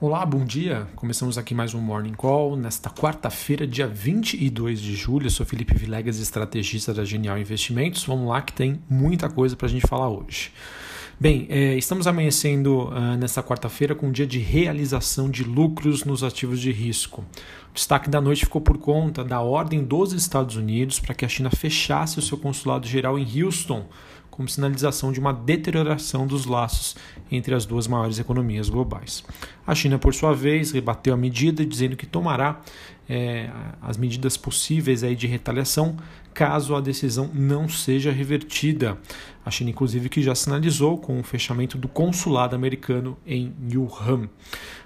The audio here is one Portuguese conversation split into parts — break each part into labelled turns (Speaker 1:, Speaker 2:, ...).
Speaker 1: Olá, bom dia. Começamos aqui mais um Morning Call nesta quarta-feira, dia 22 de julho. Eu sou Felipe Vilegas, estrategista da Genial Investimentos. Vamos lá que tem muita coisa para a gente falar hoje. Bem, é, estamos amanhecendo uh, nesta quarta-feira com um dia de realização de lucros nos ativos de risco. O destaque da noite ficou por conta da ordem dos Estados Unidos para que a China fechasse o seu consulado geral em Houston como sinalização de uma deterioração dos laços entre as duas maiores economias globais. A China, por sua vez, rebateu a medida, dizendo que tomará é, as medidas possíveis aí de retaliação caso a decisão não seja revertida. A China, inclusive, que já sinalizou com o fechamento do consulado americano em Wuhan.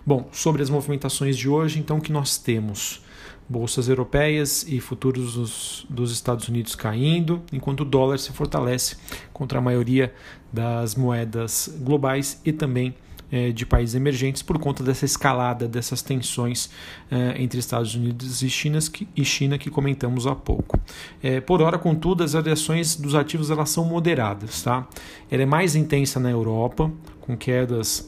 Speaker 1: Bom, sobre as movimentações de hoje, então, que nós temos? Bolsas europeias e futuros dos, dos, Estados Unidos caindo, enquanto o dólar se fortalece contra a maioria das moedas globais e também eh, de países emergentes por conta dessa escalada, dessas tensões eh, entre Estados Unidos e China, que, e China que comentamos há pouco. Eh, por hora, contudo, as variações dos ativos elas são moderadas. Tá? Ela é mais intensa na Europa, com quedas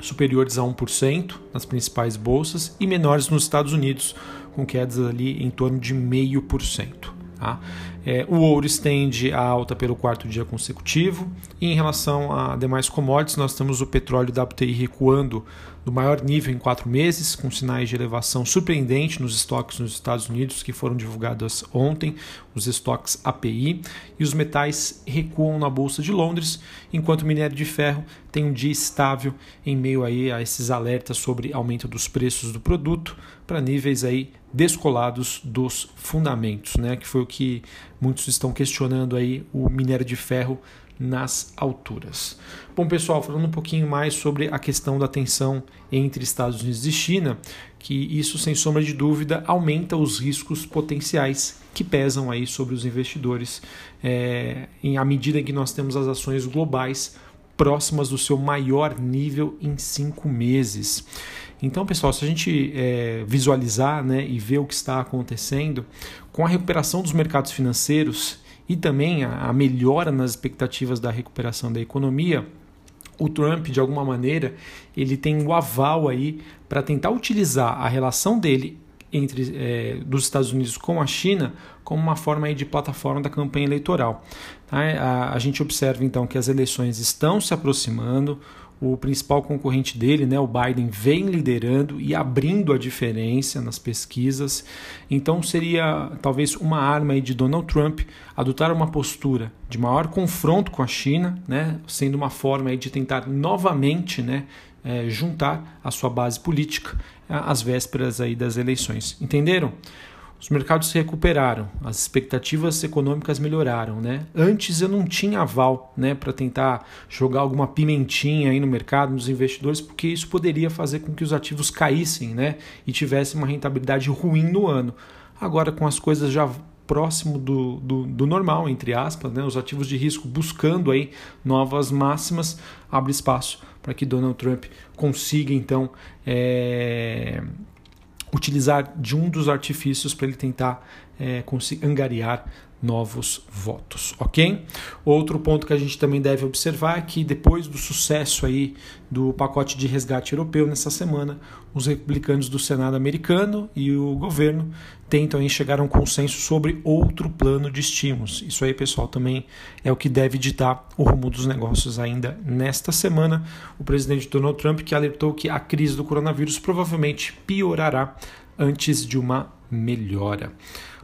Speaker 1: superiores a 1% nas principais bolsas e menores nos Estados Unidos, com quedas ali em torno de 0,5%. Tá? É, o ouro estende a alta pelo quarto dia consecutivo. E em relação a demais commodities, nós temos o petróleo WTI recuando do maior nível em quatro meses, com sinais de elevação surpreendente nos estoques nos Estados Unidos que foram divulgados ontem, os estoques API, e os metais recuam na Bolsa de Londres, enquanto o minério de ferro tem um dia estável em meio aí a esses alertas sobre aumento dos preços do produto para níveis aí descolados dos fundamentos, né, que foi o que muitos estão questionando aí o minério de ferro nas alturas. Bom, pessoal, falando um pouquinho mais sobre a questão da tensão entre Estados Unidos e China, que isso, sem sombra de dúvida, aumenta os riscos potenciais que pesam aí sobre os investidores é, em à medida que nós temos as ações globais próximas do seu maior nível em cinco meses. Então, pessoal, se a gente é, visualizar né, e ver o que está acontecendo, com a recuperação dos mercados financeiros e também a, a melhora nas expectativas da recuperação da economia, o Trump, de alguma maneira, ele tem o aval aí para tentar utilizar a relação dele entre é, dos Estados Unidos com a China como uma forma aí de plataforma da campanha eleitoral. Tá? A, a gente observa então que as eleições estão se aproximando, o principal concorrente dele, né, o Biden, vem liderando e abrindo a diferença nas pesquisas. Então seria talvez uma arma aí de Donald Trump adotar uma postura de maior confronto com a China, né, sendo uma forma aí de tentar novamente né, é, juntar a sua base política às vésperas aí das eleições. Entenderam? Os mercados se recuperaram, as expectativas econômicas melhoraram, né? Antes eu não tinha aval, né, para tentar jogar alguma pimentinha aí no mercado, nos investidores, porque isso poderia fazer com que os ativos caíssem, né, e tivessem uma rentabilidade ruim no ano. Agora com as coisas já próximo do, do, do, normal, entre aspas, né? os ativos de risco buscando aí novas máximas, abre espaço para que Donald Trump consiga então é, utilizar de um dos artifícios para ele tentar é, angariar novos votos, ok? Outro ponto que a gente também deve observar é que depois do sucesso aí do pacote de resgate europeu nessa semana, os republicanos do Senado americano e o governo tentam chegar a um consenso sobre outro plano de estímulos. Isso aí, pessoal, também é o que deve ditar o rumo dos negócios ainda nesta semana. O presidente Donald Trump que alertou que a crise do coronavírus provavelmente piorará antes de uma melhora.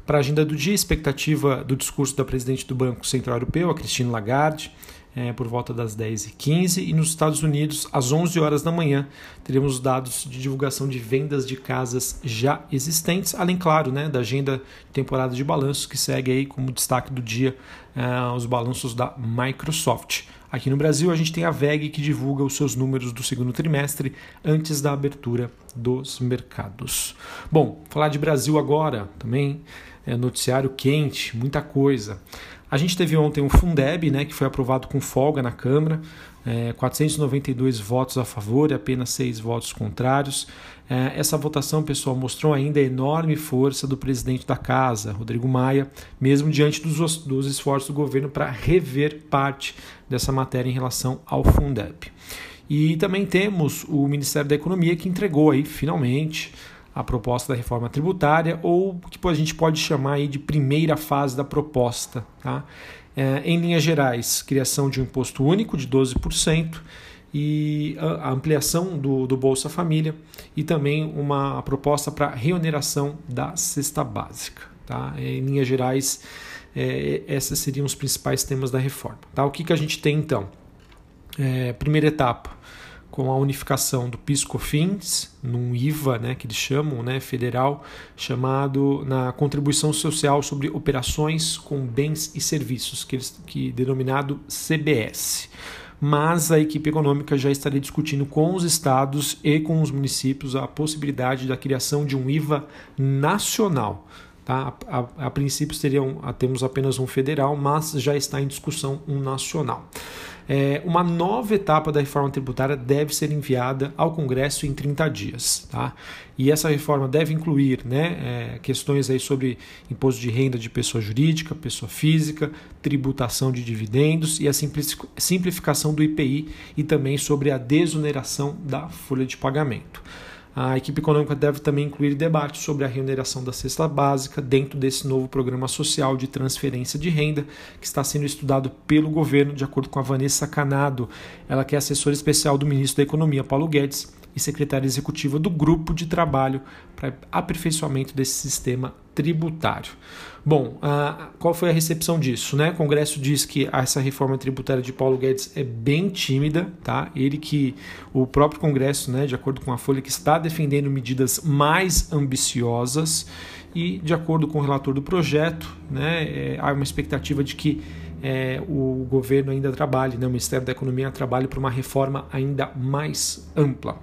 Speaker 1: Para a agenda do dia, expectativa do discurso da presidente do Banco Central Europeu, a Christine Lagarde, é, por volta das 10h15. E nos Estados Unidos, às 11 horas da manhã, teremos dados de divulgação de vendas de casas já existentes, além, claro, né, da agenda de temporada de balanços, que segue aí como destaque do dia é, os balanços da Microsoft. Aqui no Brasil, a gente tem a VEG que divulga os seus números do segundo trimestre antes da abertura dos mercados. Bom, falar de Brasil agora também é noticiário quente, muita coisa. A gente teve ontem um Fundeb, né, que foi aprovado com folga na Câmara, é, 492 votos a favor e apenas 6 votos contrários. É, essa votação, pessoal, mostrou ainda a enorme força do presidente da Casa, Rodrigo Maia, mesmo diante dos, dos esforços do governo para rever parte dessa matéria em relação ao Fundeb. E também temos o Ministério da Economia que entregou aí finalmente a proposta da reforma tributária, ou o que a gente pode chamar aí de primeira fase da proposta. Tá? É, em linhas gerais, criação de um imposto único de 12% e a ampliação do, do Bolsa Família e também uma proposta para reoneração da cesta básica. Tá? Em linhas gerais, é, esses seriam os principais temas da reforma. Tá? O que, que a gente tem então? É, primeira etapa, com a unificação do PIS/COFINS num IVA, né, que eles chamam, né, federal, chamado na contribuição social sobre operações com bens e serviços, que eles que denominado CBS. Mas a equipe econômica já estaria discutindo com os estados e com os municípios a possibilidade da criação de um IVA nacional. Tá? A, a, a princípio seriam, temos apenas um federal, mas já está em discussão um nacional. É, uma nova etapa da reforma tributária deve ser enviada ao Congresso em 30 dias. Tá? E essa reforma deve incluir né, é, questões aí sobre imposto de renda de pessoa jurídica, pessoa física, tributação de dividendos e a simplificação do IPI e também sobre a desoneração da folha de pagamento. A equipe econômica deve também incluir debates sobre a remuneração da cesta básica dentro desse novo programa social de transferência de renda que está sendo estudado pelo governo, de acordo com a Vanessa Canado, ela que é assessora especial do ministro da Economia, Paulo Guedes, e secretária executiva do grupo de trabalho para aperfeiçoamento desse sistema tributário. Bom, qual foi a recepção disso? Né? O Congresso diz que essa reforma tributária de Paulo Guedes é bem tímida, tá? Ele que o próprio Congresso, né, de acordo com a Folha, que está defendendo medidas mais ambiciosas e de acordo com o relator do projeto, né, é, há uma expectativa de que é, o governo ainda trabalhe, né, o Ministério da Economia trabalhe para uma reforma ainda mais ampla.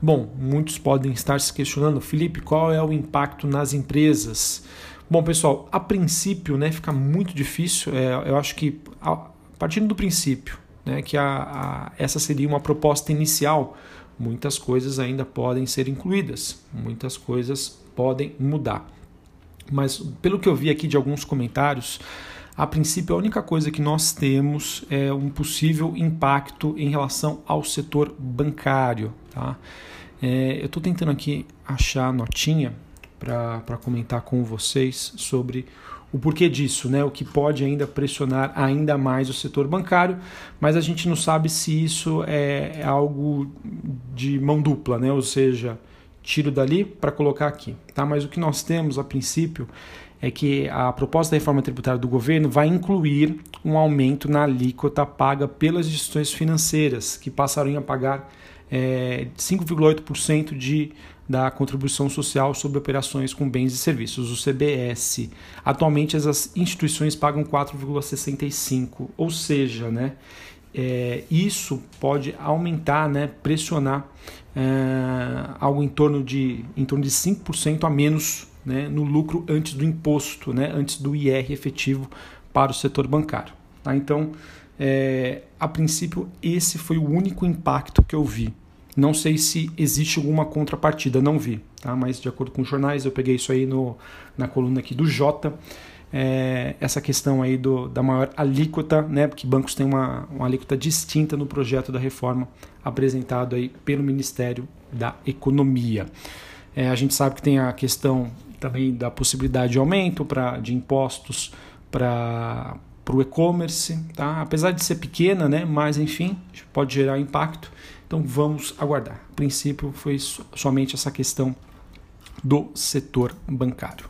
Speaker 1: Bom, muitos podem estar se questionando, Felipe, qual é o impacto nas empresas? Bom, pessoal, a princípio, né, fica muito difícil. É, eu acho que a, partindo do princípio, né, que a, a, essa seria uma proposta inicial, muitas coisas ainda podem ser incluídas, muitas coisas podem mudar. Mas pelo que eu vi aqui de alguns comentários, a princípio, a única coisa que nós temos é um possível impacto em relação ao setor bancário. Tá? É, eu estou tentando aqui achar a notinha para comentar com vocês sobre o porquê disso, né? o que pode ainda pressionar ainda mais o setor bancário, mas a gente não sabe se isso é, é algo de mão dupla, né? ou seja, tiro dali para colocar aqui. Tá? Mas o que nós temos a princípio é que a proposta da reforma tributária do governo vai incluir um aumento na alíquota paga pelas instituições financeiras, que passarão a pagar é, 5,8% de da contribuição social sobre operações com bens e serviços, o CBS. Atualmente as instituições pagam 4,65, ou seja, né, é, isso pode aumentar, né, pressionar é, algo em torno de em torno de 5% a menos né, no lucro antes do imposto, né, antes do IR efetivo para o setor bancário. Tá? Então, é, a princípio, esse foi o único impacto que eu vi. Não sei se existe alguma contrapartida, não vi, tá? mas de acordo com os jornais, eu peguei isso aí no, na coluna aqui do Jota, é, essa questão aí do, da maior alíquota, né, porque bancos têm uma, uma alíquota distinta no projeto da reforma apresentado aí pelo Ministério da Economia. É, a gente sabe que tem a questão também da possibilidade de aumento pra, de impostos para o e-commerce, tá? apesar de ser pequena, né? mas enfim, pode gerar impacto. Então vamos aguardar. A princípio foi somente essa questão do setor bancário.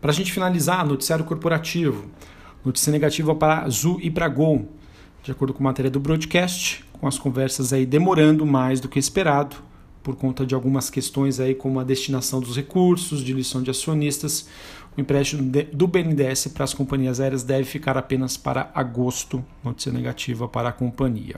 Speaker 1: Para a gente finalizar, noticiário corporativo. Notícia negativa para Azul e para Gol. De acordo com a matéria do broadcast, com as conversas aí demorando mais do que esperado, por conta de algumas questões aí como a destinação dos recursos, diluição de acionistas, o empréstimo do BNDES para as companhias aéreas deve ficar apenas para agosto, notícia negativa para a companhia.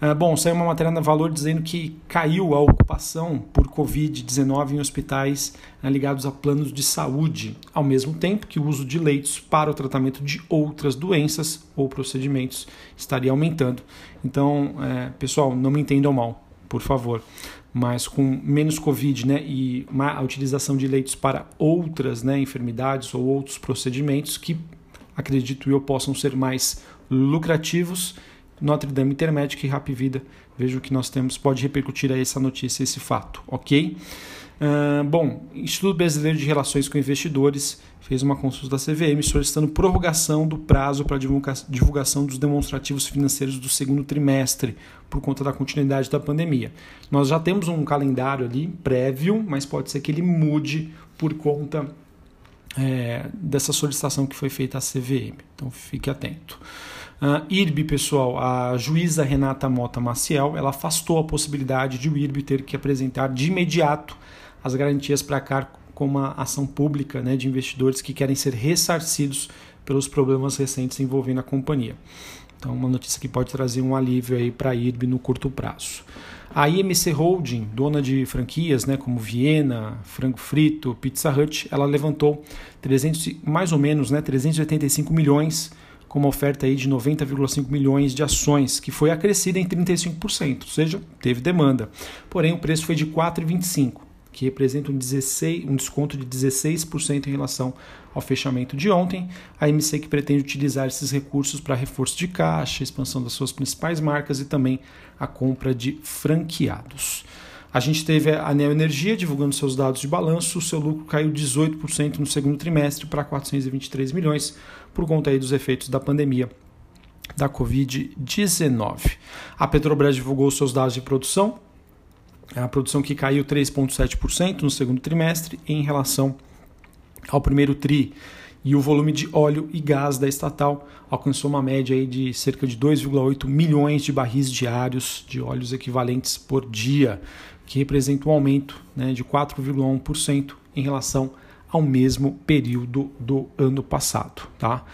Speaker 1: Ah, bom, saiu uma matéria na Valor dizendo que caiu a ocupação por Covid-19 em hospitais ah, ligados a planos de saúde, ao mesmo tempo que o uso de leitos para o tratamento de outras doenças ou procedimentos estaria aumentando. Então, é, pessoal, não me entendam mal, por favor mas com menos Covid né, e a utilização de leitos para outras né, enfermidades ou outros procedimentos que, acredito eu, possam ser mais lucrativos Notre Dame Intermédica e Rap Vida. Vejo que nós temos, pode repercutir aí essa notícia, esse fato, ok? Bom, Instituto Brasileiro de Relações com Investidores fez uma consulta da CVM solicitando prorrogação do prazo para divulgação dos demonstrativos financeiros do segundo trimestre, por conta da continuidade da pandemia. Nós já temos um calendário ali prévio, mas pode ser que ele mude por conta é, dessa solicitação que foi feita à CVM. Então fique atento. Uh, IRB, pessoal, a juíza Renata Mota Maciel, ela afastou a possibilidade de o IRB ter que apresentar de imediato as garantias para cá com uma ação pública né, de investidores que querem ser ressarcidos pelos problemas recentes envolvendo a companhia. Então, uma notícia que pode trazer um alívio aí para a IRB no curto prazo. A IMC Holding, dona de franquias né, como Viena, Frango Frito, Pizza Hut, ela levantou 300, mais ou menos né, 385 milhões com uma oferta aí de 90,5 milhões de ações, que foi acrescida em 35%, ou seja, teve demanda. Porém, o preço foi de 4,25, que representa um, 16, um desconto de 16% em relação ao fechamento de ontem. A MC que pretende utilizar esses recursos para reforço de caixa, expansão das suas principais marcas e também a compra de franqueados. A gente teve a Neo Energia divulgando seus dados de balanço, o seu lucro caiu 18% no segundo trimestre para 423 milhões por conta aí dos efeitos da pandemia da Covid-19. A Petrobras divulgou seus dados de produção, a produção que caiu 3,7% no segundo trimestre em relação ao primeiro TRI. E o volume de óleo e gás da estatal alcançou uma média aí de cerca de 2,8 milhões de barris diários de óleos equivalentes por dia, que representa um aumento né, de 4,1% em relação ao mesmo período do ano passado. Tá?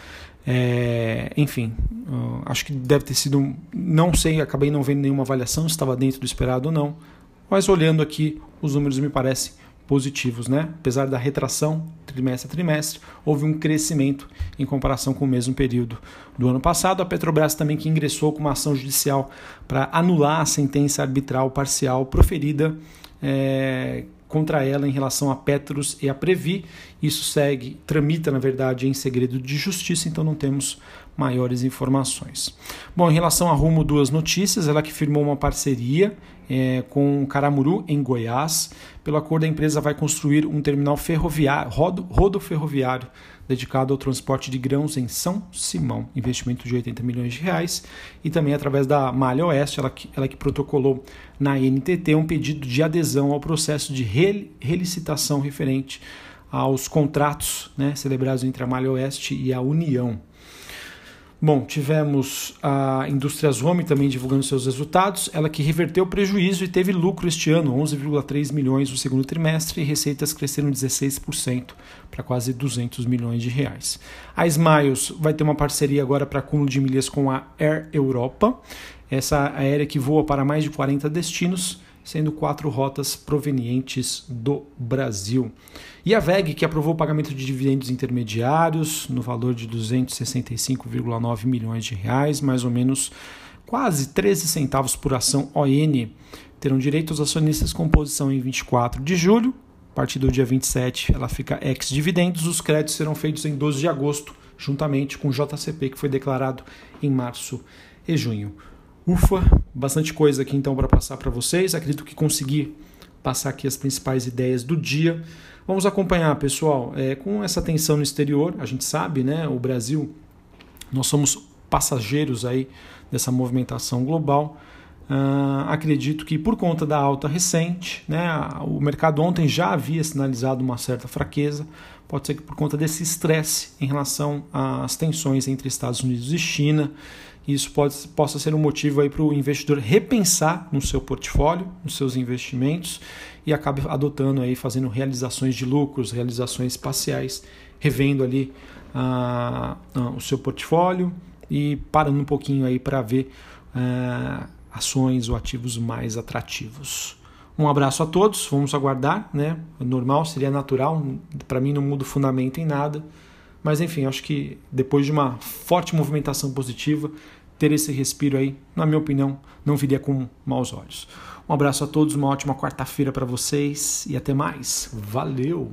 Speaker 1: É, enfim, uh, acho que deve ter sido. Não sei, acabei não vendo nenhuma avaliação se estava dentro do esperado ou não, mas olhando aqui, os números me parecem positivos, né? Apesar da retração trimestre a trimestre, houve um crescimento em comparação com o mesmo período do ano passado. A Petrobras também que ingressou com uma ação judicial para anular a sentença arbitral parcial proferida é, contra ela em relação a Petros e a Previ. Isso segue, tramita na verdade em segredo de justiça, então não temos maiores informações. Bom, em relação a Rumo, duas notícias. Ela que firmou uma parceria é, com Caramuru, em Goiás. Pelo acordo, a empresa vai construir um terminal ferroviário, rodo, rodo ferroviário dedicado ao transporte de grãos em São Simão, investimento de 80 milhões de reais, e também através da Malha Oeste, ela que, ela que protocolou na NTT um pedido de adesão ao processo de relicitação referente aos contratos né, celebrados entre a Malha Oeste e a União. Bom, tivemos a Indústrias Home também divulgando seus resultados, ela que reverteu o prejuízo e teve lucro este ano, 11,3 milhões no segundo trimestre, e receitas cresceram 16% para quase 200 milhões de reais. A Smiles vai ter uma parceria agora para acúmulo de milhas com a Air Europa, essa aérea que voa para mais de 40 destinos, sendo quatro rotas provenientes do Brasil. E a VEG, que aprovou o pagamento de dividendos intermediários no valor de 265,9 milhões de reais, mais ou menos quase 13 centavos por ação ON, terão direito os acionistas com posição em 24 de julho. A partir do dia 27, ela fica ex-dividendos. Os créditos serão feitos em 12 de agosto, juntamente com o JCP, que foi declarado em março e junho. Ufa, bastante coisa aqui então para passar para vocês. Acredito que consegui passar aqui as principais ideias do dia. Vamos acompanhar, pessoal, é, com essa tensão no exterior. A gente sabe, né? O Brasil, nós somos passageiros aí dessa movimentação global. Uh, acredito que por conta da alta recente, né, o mercado ontem já havia sinalizado uma certa fraqueza. Pode ser que por conta desse estresse em relação às tensões entre Estados Unidos e China isso pode, possa ser um motivo para o investidor repensar no seu portfólio, nos seus investimentos e acabe adotando aí, fazendo realizações de lucros, realizações parciais, revendo ali ah, ah, o seu portfólio e parando um pouquinho aí para ver ações ou ativos mais atrativos. Um abraço a todos, vamos aguardar, né? Normal, seria natural, para mim não muda o fundamento em nada. Mas enfim, acho que depois de uma forte movimentação positiva, ter esse respiro aí, na minha opinião, não viria com maus olhos. Um abraço a todos, uma ótima quarta-feira para vocês e até mais. Valeu!